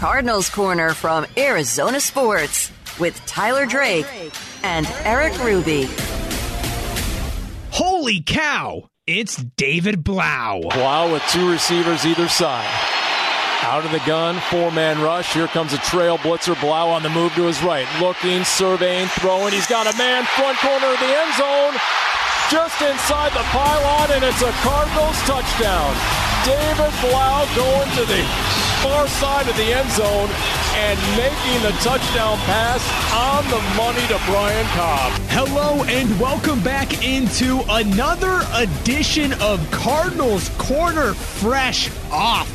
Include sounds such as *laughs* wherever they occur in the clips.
Cardinals Corner from Arizona Sports with Tyler Drake and Erik Ruby. Holy cow! It's David Blough. Blough with two receivers either side. Out of the gun, four man rush. Here comes a trail blitzer. Blough on the move to his right. Looking, surveying, throwing. He's got a man front corner of the end zone just inside the pylon, and it's a Cardinals touchdown. David Blough going to the far side of the end zone and making the touchdown pass on the money to Brian Cobb. Hello and welcome back into another edition of Cardinals Corner Fresh Off.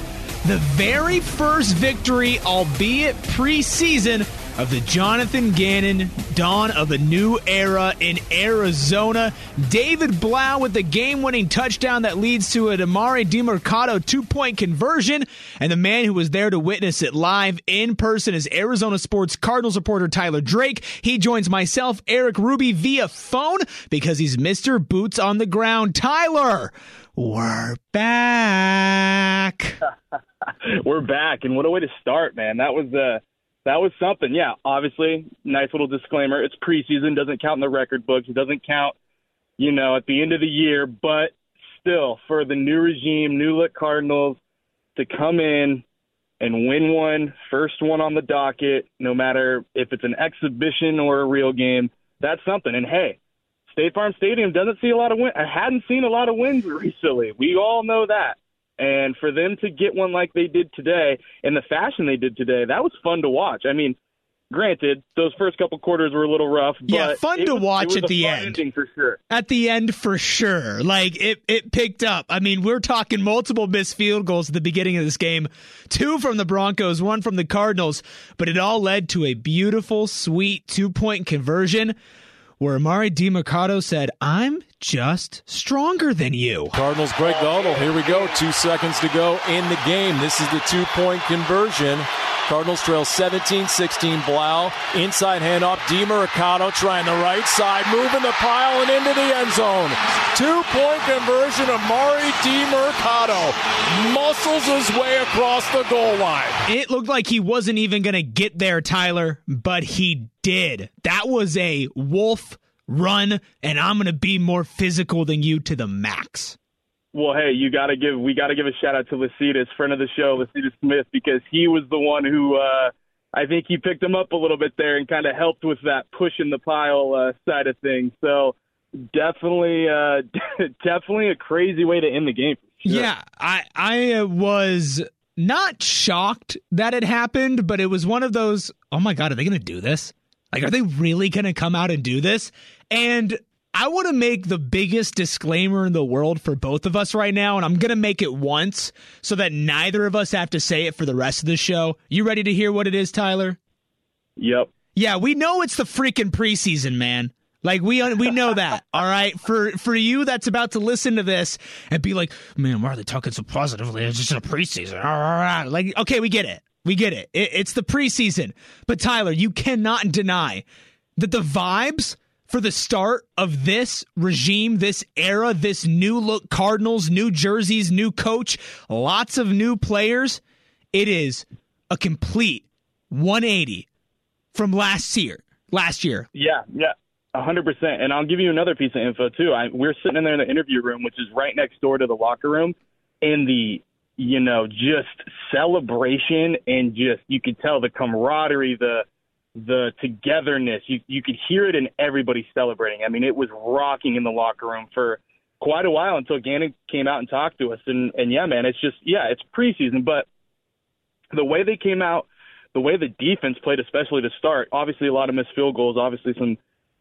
The very first victory, albeit preseason, of the Jonathan Gannon dawn of a new era in Arizona. David Blau with the game winning touchdown that leads to a Emari Demercado two point conversion. And the man who was there to witness it live in person is Arizona Sports Cardinals reporter Tyler Drake. He joins myself, Erik Ruby, via phone because he's Mr. Boots on the Ground. Tyler, we're back. *laughs* we're back. And what a way to start, man. That was the. Uh that was something. Yeah, obviously, nice little disclaimer. It's preseason, doesn't count in the record books. It doesn't count, you know, at the end of the year. But still, for the new regime, new look Cardinals to come in and win one, first one on the docket, no matter if it's an exhibition or a real game, that's something. And hey, State Farm Stadium doesn't see a lot of wins. I hadn't seen a lot of wins recently. We all know that. And for them to get one like they did today, in the fashion they did today, that was fun to watch. I mean, granted, those first couple quarters were a little rough. But. Yeah, fun to was, watch at the end. for sure. At the end, for sure. Like it, it picked up. I mean, we're talking multiple missed field goals at the beginning of this game, two from the Broncos, one from the Cardinals, but it all led to a beautiful, sweet two point conversion where Emari Demercado said, I'm just stronger than you. Cardinals break the huddle. Here we go. Two seconds to go in the game. This is the two point conversion. Cardinals trail 17 16 Blough. Inside handoff. Demercado trying the right side, moving the pile and into the end zone. Two point conversion of Mari Demercado. Muscles his way across the goal line. It looked like he wasn't even going to get there, Tyler, but he did. That was a wolf run, and I'm going to be more physical than you to the max. Well, hey, you got to give we got to give a shout out to Lecitus, friend of the show, Lecitus Smith, because he was the one who uh, I think he picked him up a little bit there and kind of helped with that push in the pile uh, side of things. So definitely, uh, *laughs* definitely a crazy way to end the game. Sure. Yeah, I I uh, was not shocked that it happened, but it was one of those. Oh my god, are they going to do this? Like, are they really going to come out and do this? And I want to make the biggest disclaimer in the world for both of us right now, and I'm going to make it once so that neither of us have to say it for the rest of the show. You ready to hear what it is, Tyler? Yep. Yeah, we know it's the freaking preseason, man. Like we we know that, *laughs* all right. For for you that's about to listen to this and be like, man, why are they talking so positively? It's just a preseason. Like, okay, we get it, we get it. it it's the preseason, but Tyler, you cannot deny that the vibes for the start of this regime, this era, this new look Cardinals, new jerseys, new coach, lots of new players. It is a complete 180 from last year. Last year. Yeah, yeah. hundred percent, and I'll give you another piece of info too. I, we're sitting in there in the interview room, which is right next door to the locker room, and the you know just celebration and just you could tell the camaraderie, the the togetherness. You you could hear it in everybody celebrating. I mean, it was rocking in the locker room for quite a while until Gannon came out and talked to us. And and yeah, man, it's just yeah, it's preseason, but the way they came out, the way the defense played, especially to start, obviously a lot of missed field goals, obviously some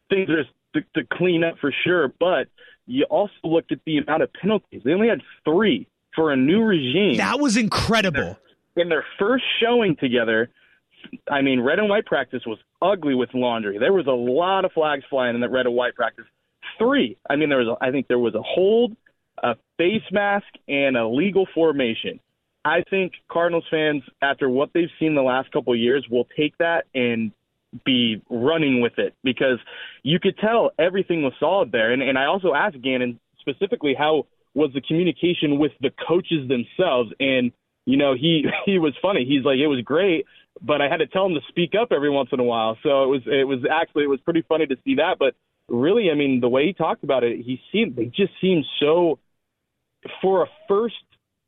things to, to clean up for sure. But you also looked at the amount of penalties. They only had three for a new regime. That was incredible. In their, in their first showing together I mean, red and white practice was ugly with laundry. There was a lot of flags flying in that red and white practice. Three. I mean, there was. A, I think there was a hold, a face mask, and a legal formation. I think Cardinals fans, after what they've seen the last couple of years, will take that and be running with it because you could tell everything was solid there. And, and I also asked Gannon specifically how was the communication with the coaches themselves and you know, he *laughs* he was funny. He's like, it was great, but I had to tell him to speak up every once in a while. So it was it was actually it was pretty funny to see that. But really, I mean, the way he talked about it, he seemed he just seemed so for a first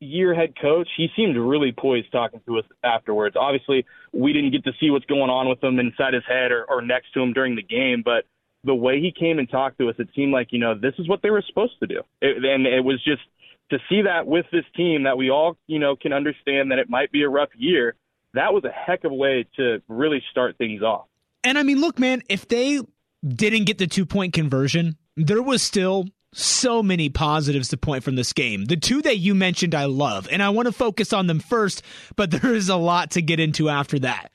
year head coach, he seemed really poised talking to us afterwards. Obviously, we didn't get to see what's going on with him inside his head or, or next to him during the game, but the way he came and talked to us, it seemed like, you know, this is what they were supposed to do. It, and it was just to see that with this team that we all, you know, can understand that it might be a rough year. That was a heck of a way to really start things off. And I mean, look, man, if they didn't get the two point conversion, there was still so many positives to point from this game. The two that you mentioned, I love, and I want to focus on them first, but *laughs* there is a lot to get into after that.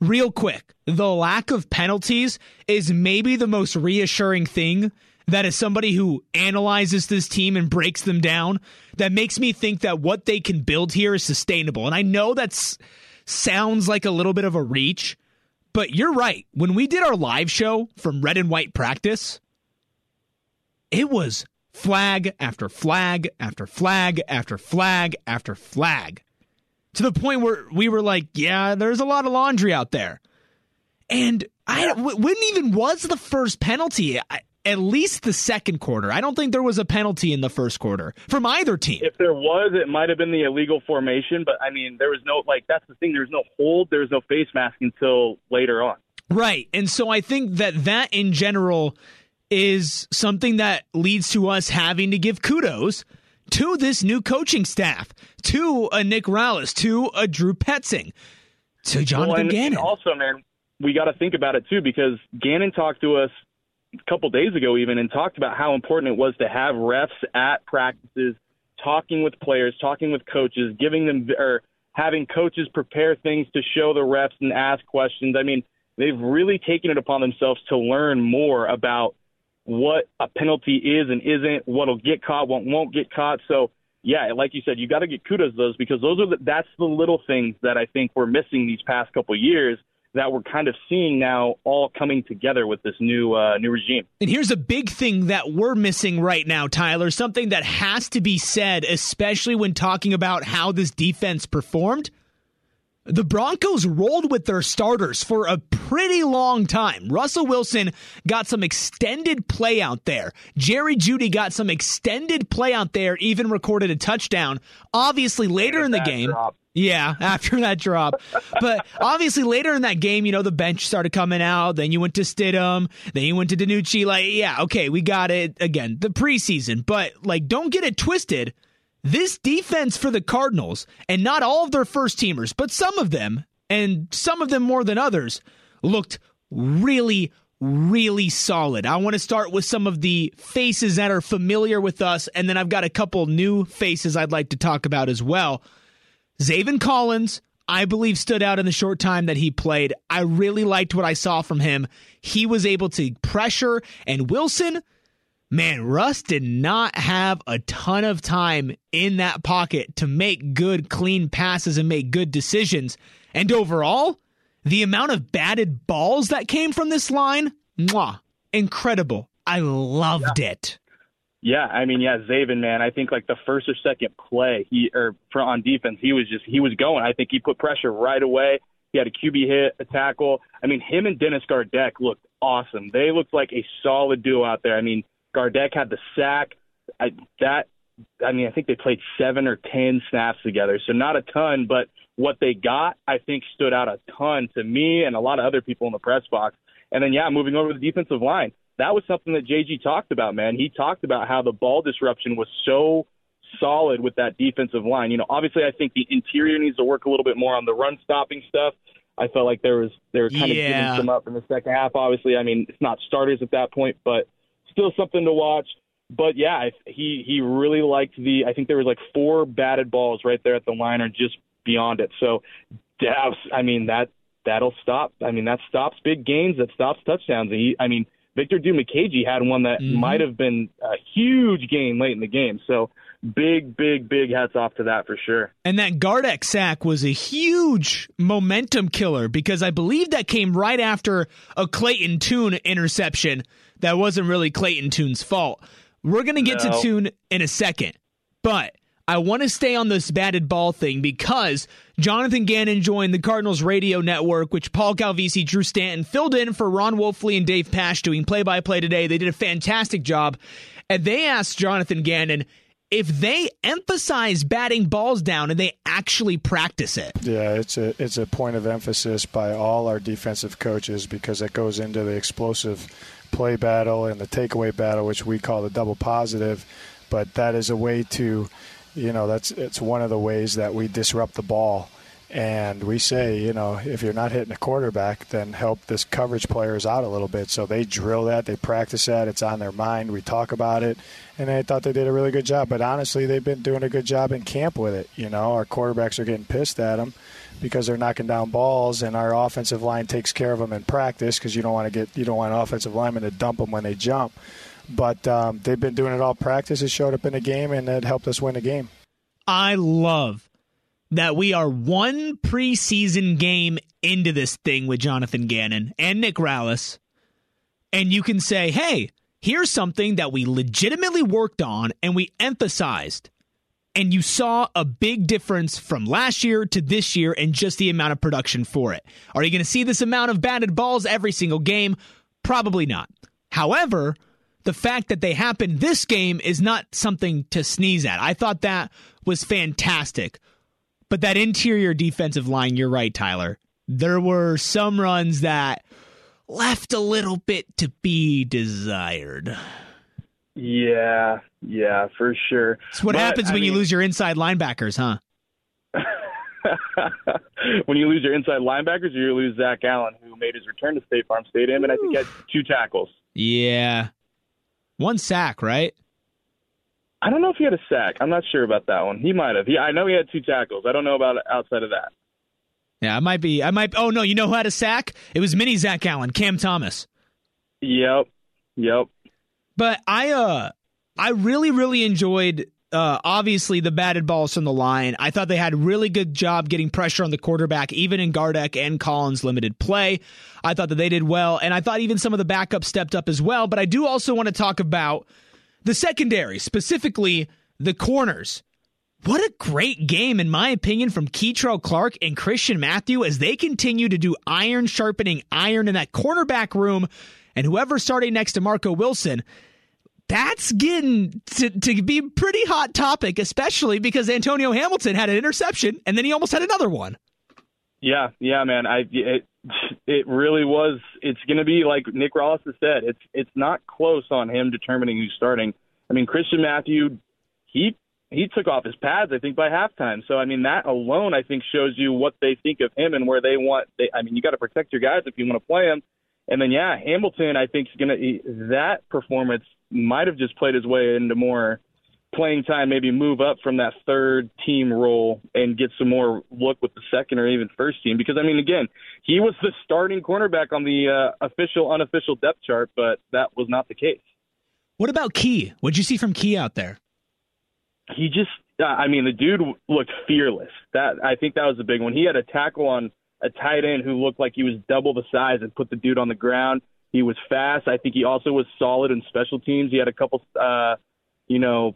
Real quick, the lack of penalties is maybe the most reassuring thing that as somebody who analyzes this team and breaks them down, that makes me think that what they can build here is sustainable. And I know that sounds like a little bit of a reach, but you're right. When we did our live show from red and white practice, it was flag after flag after flag after flag after flag to the point where we were like, yeah, there's a lot of laundry out there. And I when even was the first penalty. I, at least the second quarter. I don't think there was a penalty in the first quarter from either team. If there was, it might have been the illegal formation, but I mean, there was no like that's the thing. There's no hold. There's no face mask until later on. Right, and so I think that that in general is something that leads to us having to give kudos to this new coaching staff, to a Nick Rallis, to a Drew Petzing, to Jonathan well, and, Gannon. And also, man, we got to think about it too because Gannon talked to us a couple days ago even and talked about how important it was to have refs at practices, talking with players, talking with coaches, giving them or having coaches prepare things to show the refs and ask questions. I mean, they've really taken it upon themselves to learn more about what a penalty is and isn't, what'll get caught, what won't get caught. So, yeah, like you said, you got to get kudos to those because those are the, that's the little things that I think we're missing these past couple years that we're kind of seeing now all coming together with this new uh, new regime. And here's a big thing that we're missing right now, Tyler. Something that has to be said, especially when talking about how this defense performed. The Broncos rolled with their starters for a pretty long time. Russell Wilson got some extended play out there. Jerry Jeudy got some extended play out there, even recorded a touchdown. Obviously, later in the game. Drop. Yeah, *laughs* after that drop. but obviously later in that game, you know, the bench started coming out. Then you went to Stidham. Then you went to DiNucci. Like, yeah, okay, we got it again. The preseason. But like, don't get it twisted. This defense for the Cardinals, and not all of their first teamers, but some of them, and some of them more than others, looked really, really solid. I want to start with some of the faces that are familiar with us, and then I've got a couple new faces I'd like to talk about as well. Zaven Collins, I believe, stood out in the short time that he played. I really liked what I saw from him. He was able to pressure, and Wilson man, Russ did not have a ton of time in that pocket to make good, clean passes and make good decisions. And overall, the amount of batted balls that came from this line, mwah, incredible. I loved yeah. it. Yeah, I mean, yeah, Zaven, man. I think like the first or second play, he or on defense, he was just he was going. I think he put pressure right away. He had a QB hit, a tackle. I mean, him and Dennis Gardeck looked awesome. They looked like a solid duo out there. I mean, Gardeck had the sack. I, that I mean, I think they played seven or ten snaps together, so not a ton, but what they got, I think, stood out a ton to me and a lot of other people in the press box. And then, yeah, moving over to the defensive line, that was something that JG talked about, man. He talked about how the ball disruption was so solid with that defensive line. You know, obviously, I think the interior needs to work a little bit more on the run stopping stuff. I felt like there was they were kind yeah. of giving some up in the second half. Obviously, I mean, it's not starters at that point, but still something to watch. But yeah, he he really liked the. I think there was like four batted balls right there at the line or just beyond it. So, Davs, I mean that that'll stop. I mean that stops big gains. That stops touchdowns. And he, I mean, Victor Dimukeje had one that Mhm. might have been a huge gain late in the game. So big, big, big hats off to that for sure. And that Gardeck sack was a huge momentum killer because I believe that came right after a Clayton Tune interception that wasn't really Clayton Tune's fault. We're going to get No. to Tune in a second, but I want to stay on this batted ball thing because Jonathan Gannon joined the Cardinals radio network, which Paul Calvisi, Drew Stanton filled in for Ron Wolfley and Dave Pasch doing play by play today. They did a fantastic job. And they asked Jonathan Gannon if they emphasize batting balls down and they actually practice it. Yeah, it's a it's a point of emphasis by all our defensive coaches because it goes into the explosive play battle and the takeaway battle, which we call the double positive. But that is a way to you know that's it's one of the ways that we disrupt the ball. And we say you know if you're not hitting a quarterback then help this coverage players out a little bit. So they drill that they practice that it's on their mind we talk about it. And i thought they did a really good job. But honestly they've been doing a good job in camp with it. You know our quarterbacks are getting pissed at them because they're knocking down balls and our offensive line takes care of them in practice because you don't want to get you don't want offensive linemen to dump them when they jump but um, they've been doing it all practice. It showed up in the game, and it helped us win the game. I love that we are one preseason game into this thing with Jonathan Gannon and Nick Rallis, and you can say, hey, here's something that we legitimately worked on and we emphasized. And you saw a big difference from last year to this year and just the amount of production for it. Are you going to see this amount of batted balls every single game? Probably not. However, the fact that they happened this game is not something to sneeze at. I thought that was fantastic. But that interior defensive line, you're right, Tyler. There were some runs that left a little bit to be desired. Yeah, yeah, for sure. It's what but, happens when I mean, you lose your inside linebackers, huh? *laughs* when you lose your inside linebackers, you lose Zach Allen, who made his return to State Farm Stadium, and I think he had two tackles. Yeah, one sack, right? I don't know if he had a sack. I'm not sure about that one. He might have. He, I know he had two tackles. I don't know about outside of that. Yeah, I might be. I might. Oh no, you know who had a sack? It was mini Zach Allen, Cam Thomas. Yep, yep. But I, uh, I really, really enjoyed. Uh, obviously, the batted balls from the line. I thought they had a really good job getting pressure on the quarterback, even in Gardeck and Collins' limited play. I thought that they did well, and I thought even some of the backups stepped up as well. But I do also want to talk about the secondary, specifically the corners. What a great game, in my opinion, from Kei'Trel Clark and Christian Matthew as they continue to do iron sharpening iron in that cornerback room. And whoever's starting next to Marco Wilson, that's getting to, to be a pretty hot topic, especially because Antonio Hamilton had an interception and then he almost had another one. Yeah, yeah, man. I it, it really was. It's going to be like Nick Rallis has said. It's it's not close on him determining who's starting. I mean, Christian Matthew, he he took off his pads, I think, by halftime. So I mean, that alone, I think, shows you what they think of him and where they want. They, I mean, you got to protect your guys if you want to play them. And then, yeah, Hamilton, I think, is going to that performance might have just played his way into more playing time, maybe move up from that third team role and get some more look with the second or even first team. Because I mean, again, he was the starting cornerback on the uh, official, unofficial depth chart, but that was not the case. What about Key? What'd you see from Key out there? He just, uh, I mean, the dude looked fearless. That I think that was the big one. He had a tackle on a tight end who looked like he was double the size and put the dude on the ground. He was fast. I think he also was solid in special teams. He had a couple, uh, you know,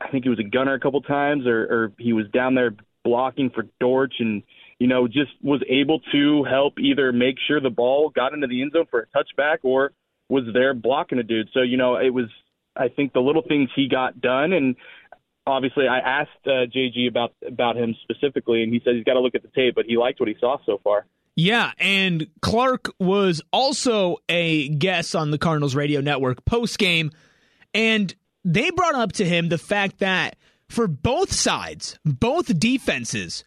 I think he was a gunner a couple times, or, or he was down there blocking for Dortch, and you know just was able to help either make sure the ball got into the end zone for a touchback or was there blocking a dude. So you know it was I think the little things he got done, and obviously I asked uh, JG about about him specifically, and he said he's got to look at the tape, but he liked what he saw so far. Yeah, and Clark was also a guest on the Cardinals radio network post game, and they brought up to him the fact that for both sides, both defenses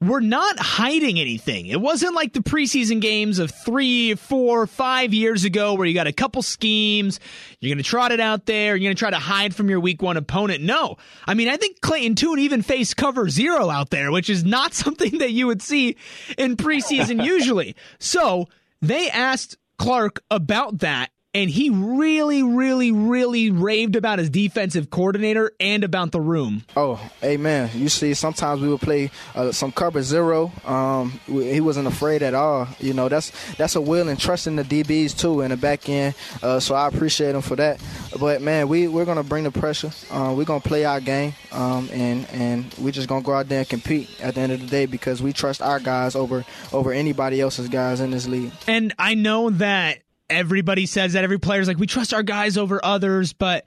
were not hiding anything. It wasn't like the preseason games of three, four, five years ago where you got a couple schemes, you're going to trot it out there, you're going to try to hide from your week one opponent. No. I mean, I think Clayton Tune even faced cover zero out there, which is not *laughs* something that you would see in preseason usually. So they asked Clark about that and he really, really, really raved about his defensive coordinator and about the room. Oh, amen. You see, sometimes we would play uh, some cover zero. Um, he wasn't afraid at all. You know, that's that's a will and trust in the DBs too in the back end. Uh, so I appreciate him for that. But man, we we're gonna bring the pressure. Uh, we're gonna play our game, um, and and we're just gonna go out there and compete at the end of the day because we trust our guys over over anybody else's guys in this league. And I know that everybody says that. Every player's like we trust our guys over others. But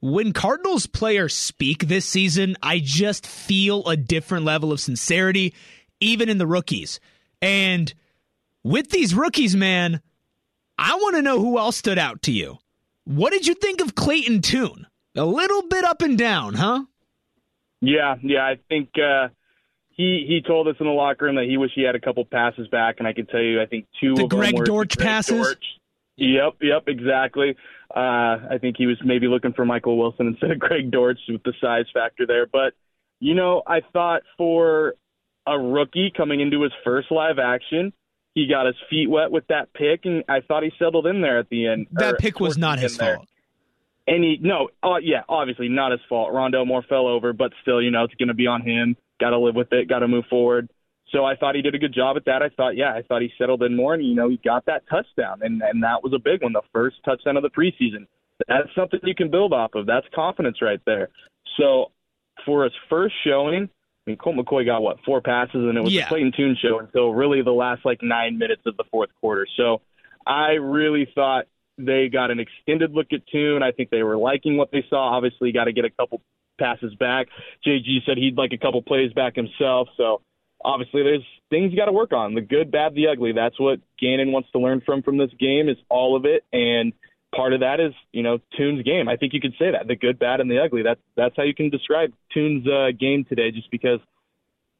when cardinals players speak this season i just feel a different level of sincerity even in the rookies. And with these rookies man i want to know who else stood out to you. What did you think of clayton tune a little bit up and down huh? Yeah yeah i think uh he he told us in the locker room that he wished he had a couple passes back, and I can tell you, I think two the of Greg them were Dortch Greg passes. Dortch. Yep, yep, exactly. Uh, I think he was maybe looking for Michael Wilson instead of *laughs* Greg Dortch with the size factor there. But, you know, I thought for a rookie coming into his first live action, he got his feet wet with that pick, and I thought he settled in there at the end. That pick was not his fault. And he, no, uh, yeah, obviously not his fault. Rondale Moore fell over, but still, you know, it's going to be on him. Got to live with it. Got to move forward. So I thought he did a good job at that. I thought, yeah, I thought he settled in more, and you know, he got that touchdown, and and that was a big one, the first touchdown of the preseason. That's something you can build off of. That's confidence right there. So for his first showing, I mean, Colt McCoy got what four passes, and it was Yeah. the Clayton Tune show until really the last like nine minutes of the fourth quarter. So I really thought they got an extended look at Tune. I think they were liking what they saw. Obviously, got to get a couple passes back. JG said he'd like a couple plays back himself. So obviously there's things you got to work on. The good bad the ugly. That's what gannon wants to learn from from this game is all of it. And part of that is you know tune's game. I think you could say that. The good bad and the ugly. That's that's how you can describe tune's uh, game today just because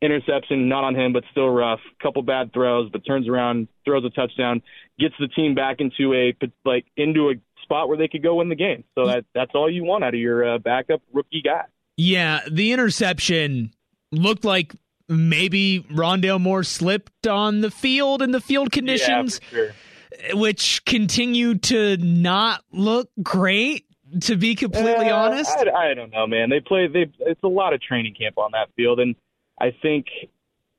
interception not on him but still rough. Couple bad throws but turns around throws a touchdown gets the team back into a like into a spot where they could go win the game. So that that's all you want out of your uh, backup rookie guy. Yeah, the interception looked like maybe Rondale Moore slipped on the field in the field conditions, yeah, sure. which continue to not look great. To be completely Uh, honest, I, I don't know, man. They play. They it's a lot of training camp on that field, and I think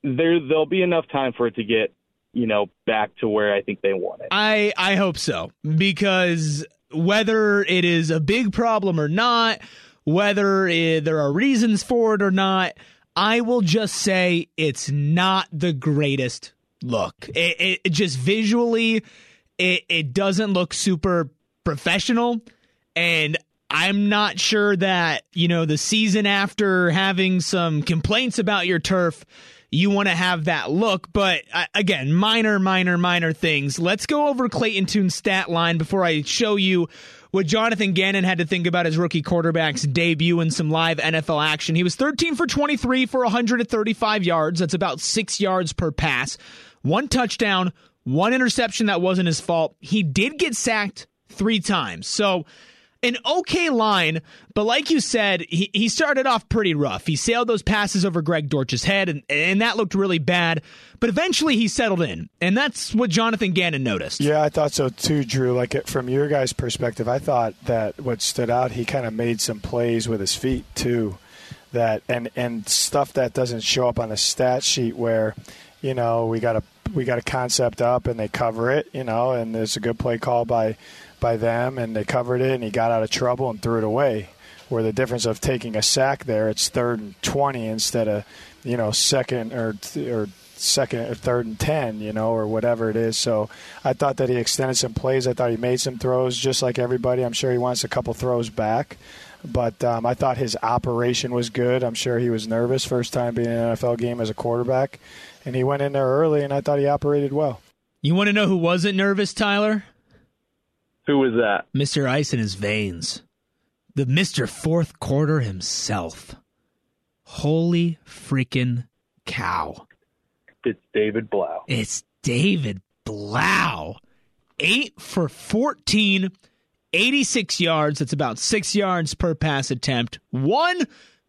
there there'll be enough time for it to get you know back to where I think they want it. I I hope so because whether it is a big problem or not, whether it, there are reasons for it or not, I will just say it's not the greatest look. It, it, just visually, it it doesn't look super professional, and I'm not sure that you know the season after having some complaints about your turf you want to have that look. But uh, again, minor, minor, minor things. Let's go over Clayton Tune's stat line before I show you what Jonathan Gannon had to think about his rookie quarterback's debut in some live NFL action. He was 13 for 23 for 135 yards. That's about six yards per pass. One touchdown, one interception that wasn't his fault. He did get sacked three times. So an okay line, but like you said, he, he started off pretty rough. He sailed those passes over Greg Dortch's head, and, and that looked really bad. But eventually he settled in, and that's what Jonathan Gannon noticed. Yeah, I thought so too, Drew. Like it, from your guys' perspective, I thought that what stood out, he kind of made some plays with his feet too, that and and stuff that doesn't show up on the stat sheet where, you know, we got a we got a concept up and they cover it, you know, and there's a good play call by by them and they covered it and he got out of trouble and threw it away. Where the difference of taking a sack there, it's third and twenty instead of, you know, second or or second or third and 10, you know, or whatever it is. So I thought that he extended some plays. I thought he made some throws just like everybody. I'm sure he wants a couple throws back. But um, I thought his operation was good. I'm sure he was nervous first time being in an NFL game as a quarterback. And he went in there early, and I thought he operated well. You want to know who wasn't nervous, Tyler? Who was that? Mr. Ice in his veins. The Mr. Fourth Quarter himself. Holy freaking cow. It's David Blough. It's David Blough. Eight for 14, 86 yards. That's about six yards per pass attempt. One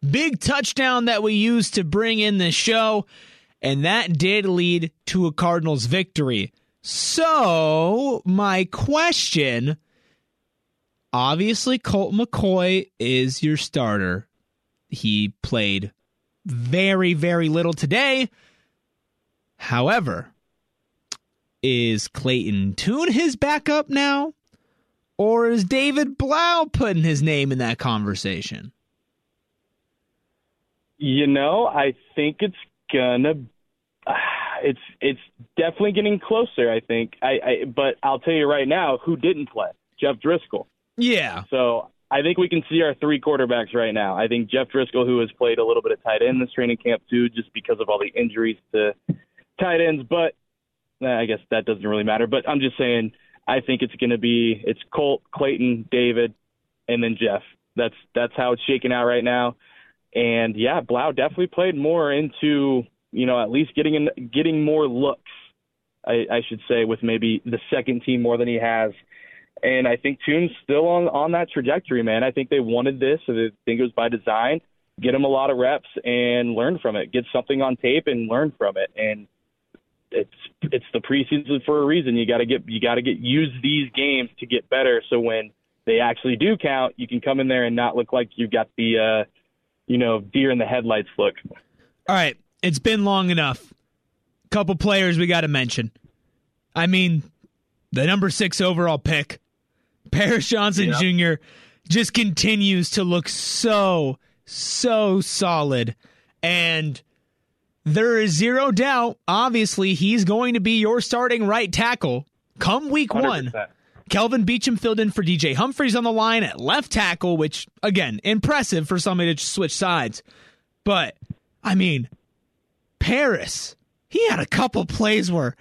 big touchdown that we used to bring in the show, and that did lead to a Cardinals victory. So, my question obviously Colt McCoy is your starter. He played very, very little today. However, is Clayton Tune his backup now? Or is David Blough putting his name in that conversation? You know, I think it's gonna. *sighs* It's it's definitely getting closer. I think. I, I but I'll tell you right now, who didn't play? Jeff Driscoll. Yeah. So I think we can see our three quarterbacks right now. I think Jeff Driscoll, who has played a little bit of tight end this training camp too, just because of all the injuries to tight ends. But eh, I guess that doesn't really matter. But I'm just saying, I think it's going to be it's Colt, Clayton, David, and then Jeff. That's that's how it's shaking out right now. And yeah, Blough definitely played more into you know at least getting in, getting more looks. I, I should say with maybe the second team more than he has. And I think Tune's still on on that trajectory, man. I think they wanted this, so they think it was by design. Get him a lot of reps and learn from it. Get something on tape and learn from it. And it's it's the preseason for a reason. You got to get you got to get use these games to get better. So when they actually do count, you can come in there and not look like you've got the uh, you know deer in the headlights look. All right, it's been long enough. Couple players we got to mention. I mean, the number six overall pick, Paris Johnson Jr. just continues to look so so solid and there is zero doubt, obviously, he's going to be your starting right tackle come week 100%. one. Kelvin Beachum filled in for DJ Humphries on the line at left tackle, which, again, impressive for somebody to switch sides. But, I mean, Paris, he had a couple plays where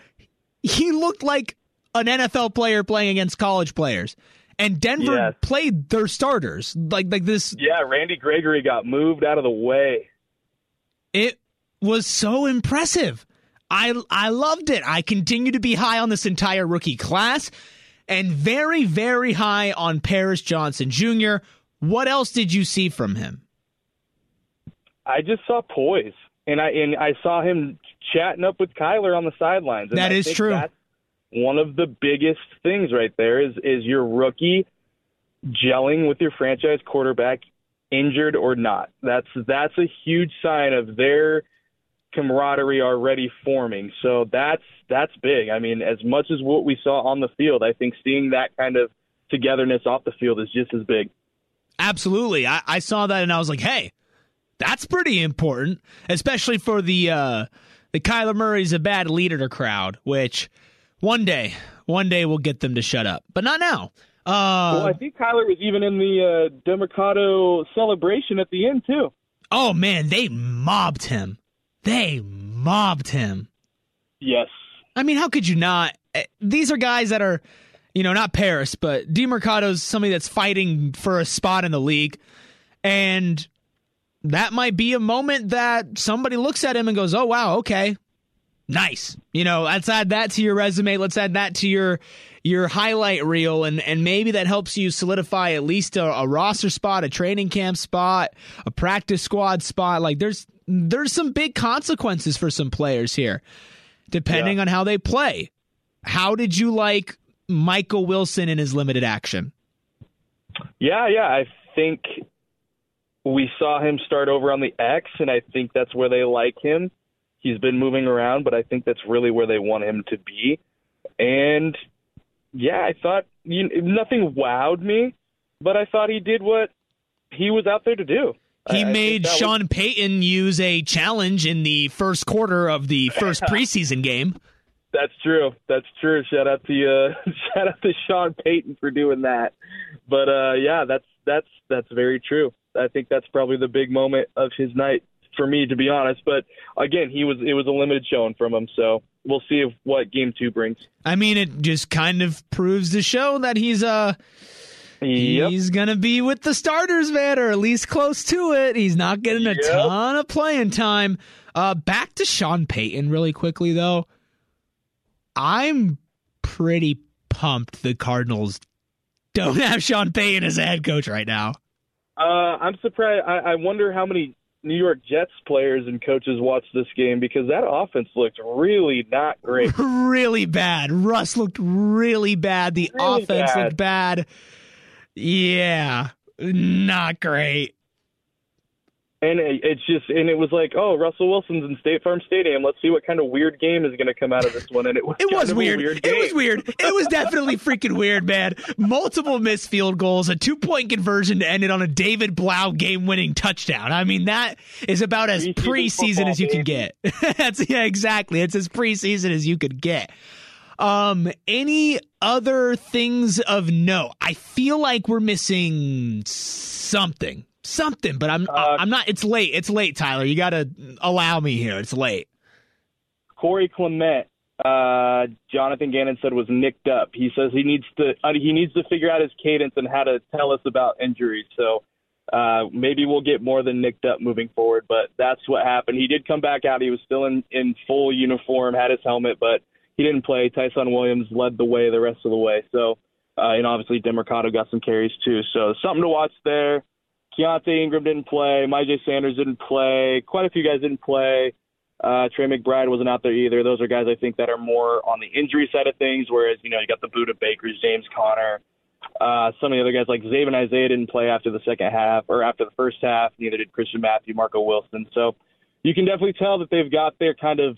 he looked like an NFL player playing against college players. And Denver yes. played their starters. Like like this Yeah, Randy Gregory got moved out of the way. It was so impressive. I I loved it. I continue to be high on this entire rookie class and very very high on Paris Johnson Jr. What else did you see from him? I just saw poise, and I and I saw him chatting up with Kyler on the sidelines. And that I is true. one of the biggest things right there is is your rookie gelling with your franchise quarterback, injured or not. That's that's a huge sign of their camaraderie already forming. So that's that's big. I mean, as much as what we saw on the field, I think seeing that kind of togetherness off the field is just as big. Absolutely. I, I saw that and I was like, hey, that's pretty important, especially for the uh, the Kyler Murray's a bad leader to crowd, which one day, one day we'll get them to shut up, but not now. Uh, well, I think Kyler was even in the uh, Demercado celebration at the end too. Oh man, they mobbed him. They mobbed him. Yes. I mean, how could you not? Eh, these are guys that are, you know, not Paris, but Demercado's somebody that's fighting for a spot in the league. And that might be a moment that somebody looks at him and goes, oh, wow, okay, nice. You know, let's add that to your resume. Let's add that to your your highlight reel, and and maybe that helps you solidify at least a, a roster spot, a training camp spot, a practice squad spot. Like there's there's some big consequences for some players here, depending yeah. on how they play. How did you like Michael Wilson in his limited action? Yeah, yeah. I think we saw him start over on the X, and I think that's where they like him. He's been moving around, but I think that's really where they want him to be. And yeah, I thought you, nothing wowed me, but I thought he did what he was out there to do. He I, made I Sean was... Payton use a challenge in the first quarter of the first *laughs* preseason game. That's true. That's true. Shout out to uh, *laughs* shout out to Sean Payton for doing that. But uh, yeah, that's that's that's very true. I think that's probably the big moment of his night for me, to be honest. But again, he was it was a limited showing from him, so we'll see if what game two brings. I mean, it just kind of proves the show that he's uh Yep. He's going to be with the starters, man, or at least close to it. He's not getting a yep. ton of playing time. Uh, back to Sean Payton really quickly, though. I'm pretty pumped the Cardinals don't *laughs* have Sean Payton as a head coach right now. Uh, I'm surprised. I, I wonder how many New York Jets players and coaches watched this game because that offense looked really not great. *laughs* really bad. Russ looked really bad. The really offense bad. looked bad Yeah, not great. And it's just, and it was like, oh, Russell Wilson's in State Farm Stadium. Let's see what kind of weird game is going to come out of this one. And it was, it was weird. weird it was weird. *laughs* It was definitely freaking weird, man. Multiple missed field goals, a two point conversion to end it on a David Blough game winning touchdown. I mean, that is about as preseason, as you can get. *laughs* That's yeah, exactly. It's as preseason as you could get. Um, any other things of note? I feel like we're missing something something, but I'm uh, I'm not. It's late. It's late, Tyler. You got to allow me here. It's late. Corey Clement, uh, Jonathan Gannon said was nicked up. He says he needs to uh, he needs to figure out his cadence and how to tell us about injuries. So uh, maybe we'll get more than nicked up moving forward. But that's what happened. He did come back out. He was still in in full uniform, had his helmet, but he didn't play. Ty'Son Williams led the way the rest of the way. So. Uh, and obviously, Demercado got some carries too. So something to watch there. Keaontay Ingram didn't play. Myjai Sanders didn't play. Quite a few guys didn't play. Uh, Trey McBride wasn't out there either. Those are guys I think that are more on the injury side of things. Whereas you know you got the Budda Bakers, James Conner, uh, some of the other guys like Xavier Isaiah didn't play after the second half or after the first half. Neither did Christian Matthew, Marco Wilson. So you can definitely tell that they've got their kind of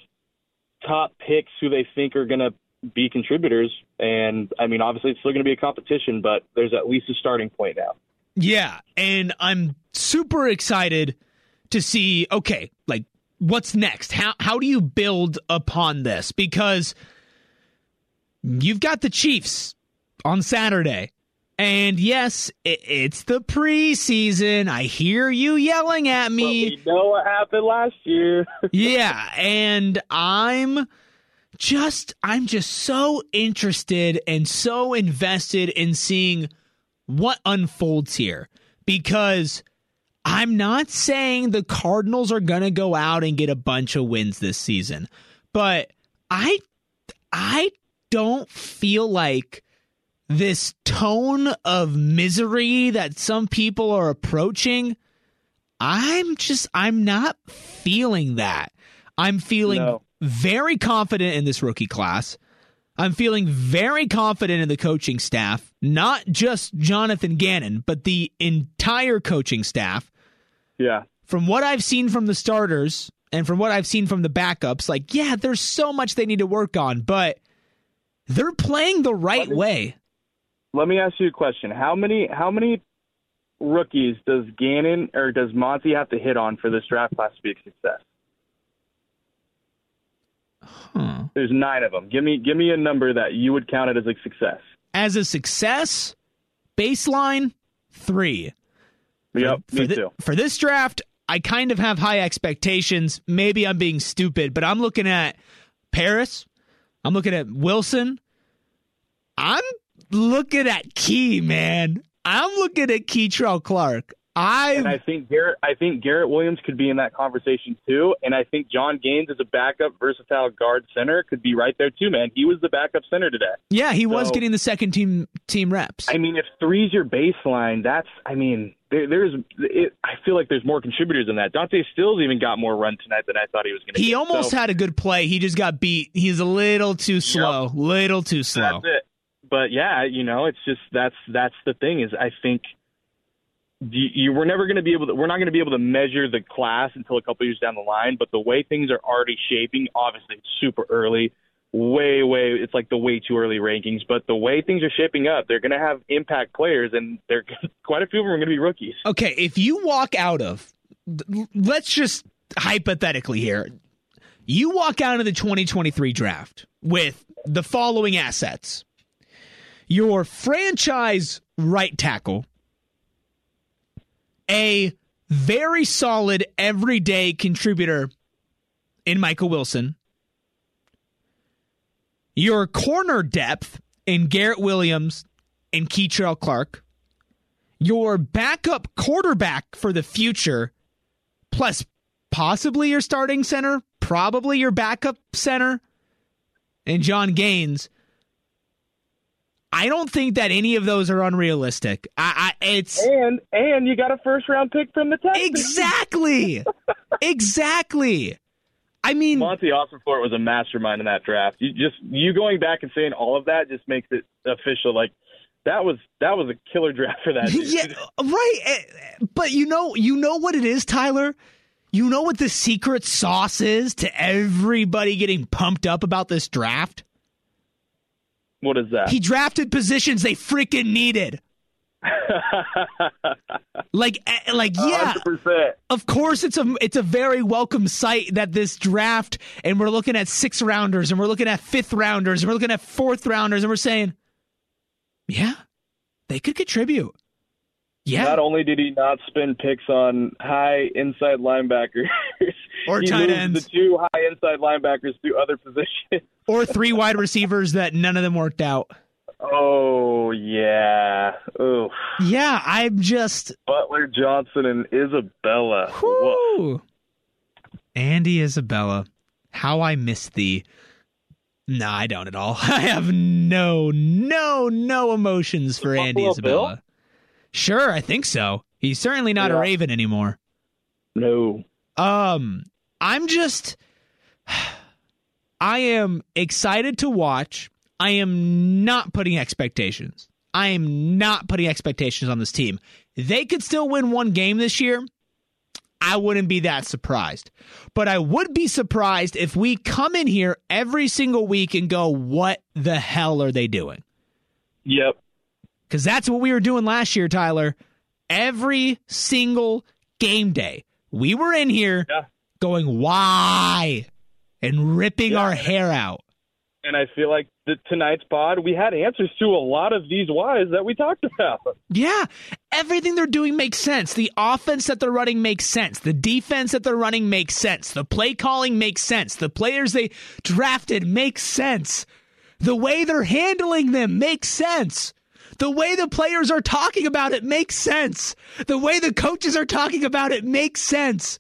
top picks who they think are going to be contributors. And I mean, obviously it's still going to be a competition, but there's at least a starting point now. Yeah, and I'm super excited to see okay, like what's next? How how do you build upon this? Because you've got the Chiefs on Saturday. And yes, it's the preseason. I hear you yelling at me. But we know what happened last year. *laughs* yeah, and I'm just I'm just so interested and so invested in seeing what unfolds here because I'm not saying the Cardinals are going to go out and get a bunch of wins this season, but I I don't feel like this tone of misery that some people are approaching I'm just I'm not feeling that. I'm feeling no. very confident in this rookie class. I'm feeling very confident in the coaching staff, not just Jonathan Gannon, but the entire coaching staff. Yeah. From what I've seen from the starters and from what I've seen from the backups, like, yeah, there's so much they need to work on, but they're playing the right let me, way. Let me ask you a question. How many how many rookies does Gannon or does Monty have to hit on for this draft class to be a success? Huh. There's nine of them. Give me give me a number that you would count it as a success. As a success, baseline three. Yep, for, me for too. For this draft, I kind of have high expectations. Maybe I'm being stupid, but I'm looking at Paris. I'm looking at Wilson. I'm looking at Key, man. I'm looking at Kei'Trel Clark. I and I think Garrett I think Garrett Williams could be in that conversation too, and I think Jon Gaines as a backup versatile guard center could be right there too, man. He was the backup center today. Yeah, he so, was getting the second team team reps. I mean, if three's your baseline, that's I mean, there, there's it, I feel like there's more contributors than that. Dante Stills even got more run tonight than I thought he was going to. He get, almost so. had a good play. He just got beat. He's a little too slow. Yep. Little too slow. That's it. But yeah, you know, it's just that's that's the thing is I think you, you we're never going to be able to we're not going to be able to measure the class until a couple years down the line but the way things are already shaping obviously it's super early way way it's like the way too early rankings but the way things are shaping up they're going to have impact players and they're *laughs* quite a few of them are going to be rookies. Okay if you walk out of let's just hypothetically here you walk out of the 2023 draft with the following assets. Your franchise right tackle a very solid everyday contributor in Michael Wilson. Your corner depth in Garrett Williams and Kei'Trel Clark. Your backup quarterback for the future, plus possibly your starting center, probably your backup center, and Jon Gaines. I don't think that any of those are unrealistic. I, I it's and and you got a first round pick from the Texans. Exactly, *laughs* exactly. I mean, Monty Ossenfort was a mastermind in that draft. You just you going back and saying all of that just makes it official. Like that was that was a killer draft for that. Dude. *laughs* yeah, right. Eh, but you know, you know what it is, Tyler. You know what the secret sauce is to everybody getting pumped up about this draft? What is that? He drafted positions they freaking needed. *laughs* like eh, like yeah 100%. of course it's a it's a very welcome sight that this draft and we're looking at six rounders and we're looking at fifth rounders and we're looking at fourth rounders and we're saying yeah they could contribute yeah Not only did he not spend picks on high inside linebackers Or he tight ends. the two high inside linebackers to other *laughs* positions. or three wide receivers that none of them worked out Oh yeah, oof. yeah i'm just Butler Johnson and Isabella. Whew. Andy Isabella, how I miss thee. No, I don't at all. *laughs* I have no, no, no emotions for The Andy Buffalo Isabella. Sure, I think so. He's certainly not a Raven anymore. No. Um, I'm just, I am excited to watch. I am not putting expectations. I am not putting expectations on this team. They could still win one game this year. I wouldn't be that surprised. But I would be surprised if we come in here every single week and go, what the hell are they doing? Yep. Because that's what we were doing last year, Tyler. Every single game day, we were in here Yeah. Going, why? And ripping Yeah. our hair out. And I feel like the, tonight's pod, we had answers to a lot of these whys that we talked about. Yeah, everything they're doing makes sense. The offense that they're running makes sense. The defense that they're running makes sense. The play calling makes sense. The players they drafted makes sense. The way they're handling them makes sense. The way the players are talking about it makes sense. The way the coaches are talking about it makes sense.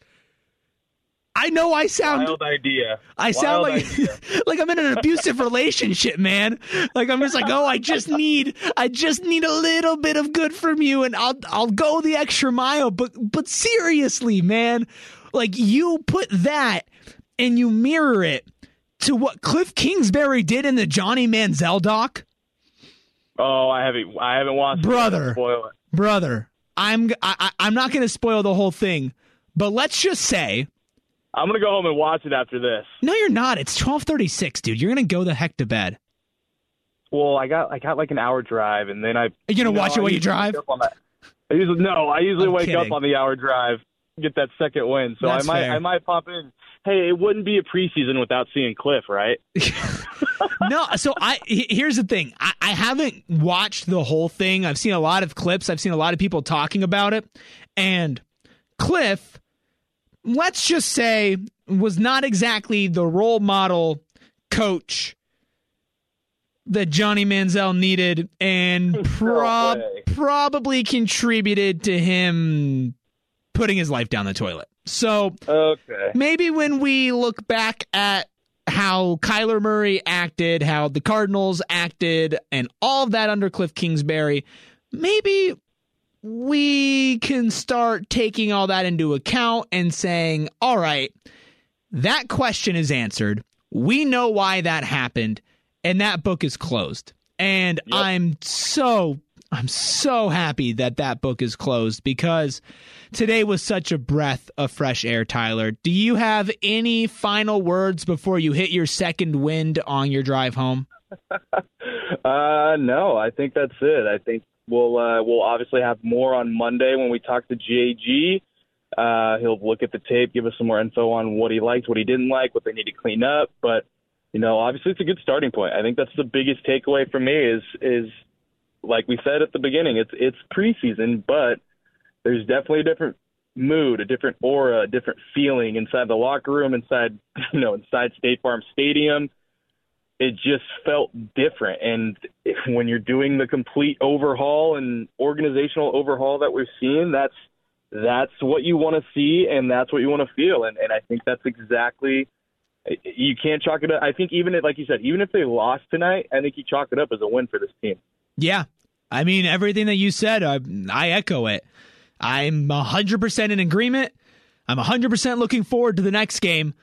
I know I sound Wild idea. I sound Wild like idea. *laughs* like I'm in an abusive relationship, man. Like I'm just like, oh, I just need, I just need a little bit of good from you, and I'll, I'll go the extra mile. But, but seriously, man, like you put that and you mirror it to what Cliff Kingsbury did in the Johnny Manziel doc, Oh, I haven't. I haven't watched. Brother. Spoil it. brother. I'm, I, I- I'm not going to spoil the whole thing, but let's just say, I'm gonna go home and watch it after this. no, you're not. It's 12:36, dude. You're going to go the heck to bed. Well, I got I got like an hour drive, and then I. Are you gonna know, watch it while you drive? wake up on that- I usually no. I usually I'm wake kidding. up on the hour drive, get that second win. So That's I might fair. I might pop in. Hey, it wouldn't be a preseason without seeing Cliff, right? *laughs* no, so I here's the thing. I, I haven't watched the whole thing. I've seen a lot of clips. I've seen a lot of people talking about it. And Cliff, let's just say, was not exactly the role model coach that Johnny Manziel needed and *laughs* prob- way. probably contributed to him putting his life down the toilet. So Okay. maybe when we look back at how Kyler Murray acted, how the Cardinals acted, and all of that under Cliff Kingsbury, maybe we can start taking all that into account and saying, all right, that question is answered. We know why that happened, and that book is closed. And I'm so I'm so happy that that book is closed because today was such a breath of fresh air, Tyler. Do you have any final words before you hit your second wind on your drive home? *laughs* Uh, no, I think that's it. I think we'll uh, we'll obviously have more on Monday when we talk to JG. Uh, he'll look at the tape, give us some more info on what he liked, what he didn't like, what they need to clean up. But you know, obviously, it's a good starting point. I think that's the biggest takeaway for me is is like we said at the beginning, it's it's preseason, but there's definitely a different mood, a different aura, a different feeling inside the locker room, inside *laughs* you know, inside State Farm Stadium it just felt different. And *laughs* when you're doing the complete overhaul and organizational overhaul that we're seeing, that's that's what you want to see and that's what you want to feel. And and I think that's exactly you can't chalk it up. I think even if, like you said, even if they lost tonight, I think you chalk it up as a win for this team. Yeah. I mean, everything that you said, I, I echo it. I'm 100% in agreement. I'm 100% looking forward to the next game.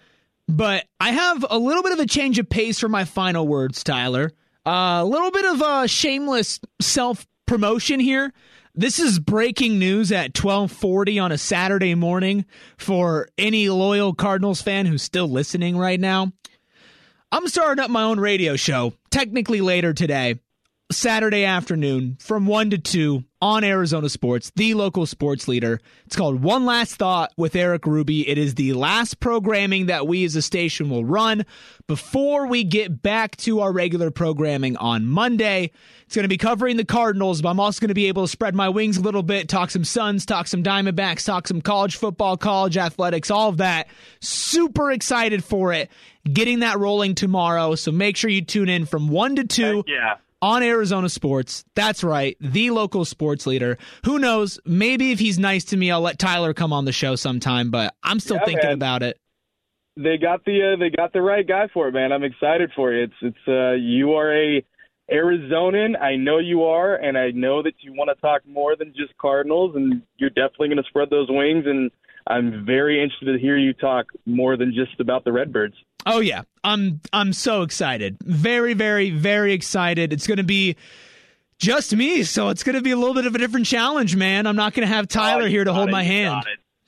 But I have a little bit of a change of pace for my final words, Tyler. A uh, little bit of a shameless self promotion here. This is breaking news at 12:40 on a Saturday morning for any loyal Cardinals fan who's still listening right now. I'm starting up my own radio show, technically later today. Saturday afternoon from 1 to 2 on Arizona Sports, the local sports leader. It's called One Last Thought with Erik Ruby. It is the last programming that we as a station will run before we get back to our regular programming on Monday. It's going to be covering the Cardinals, but I'm also going to be able to spread my wings a little bit, talk some Suns, talk some Diamondbacks, talk some college football, college athletics, all of that. Super excited for it. Getting that rolling tomorrow. So make sure you tune in from 1 to 2. yeah on Arizona Sports. That's right, the local sports leader. Who knows? Maybe if he's nice to me, I'll let Tyler come on the show sometime. But I'm still yeah, thinking man. about it. They got the uh, they got the right guy for it, man. I'm excited for you. It's it's uh, you are a Arizonan. I know you are, and I know that you want to talk more than just Cardinals, and you're definitely going to spread those wings. And I'm very interested to hear you talk more than just about the Redbirds. Oh yeah, I'm I'm so excited. Very very very excited. It's going to be just me, so it's going to be a little bit of a different challenge, man. I'm not going to have Tyler oh, here to hold it, my hand.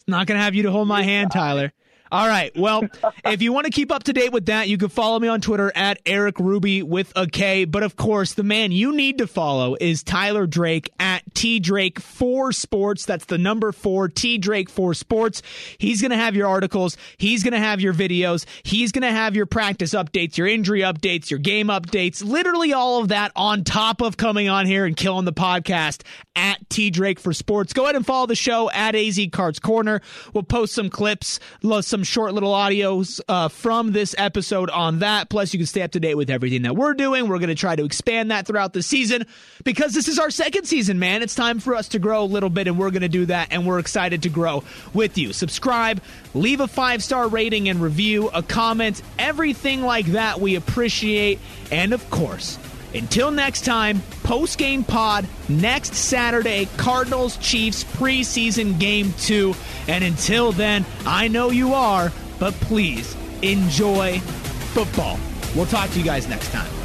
Not going to have you to hold my you hand, Tyler. It. All right. Well, *laughs* if you want to keep up to date with that, you can follow me on Twitter at Erik Ruby with a K. But of course, the man you need to follow is Tyler Drake at T Drake for Sports. That's the number four T Drake for Sports. He's going to have your articles. He's going to have your videos. He's going to have your practice updates, your injury updates, your game updates, literally all of that on top of coming on here and killing the podcast at T Drake for Sports. Go ahead and follow the show at AZ Cards Corner. We'll post some clips, some short little audios uh, from this episode on that. Plus, you can stay up to date with everything that we're doing. We're going to try to expand that throughout the season because this is our second season, man. It's time for us to grow a little bit, and we're going to do that, and we're excited to grow with you. Subscribe, leave a five star rating and review, a comment, everything like that. We appreciate. And of course, until next time, post game pod next Saturday, Cardinals Chiefs preseason game two. And until then, I know you are, but please enjoy football. We'll talk to you guys next time.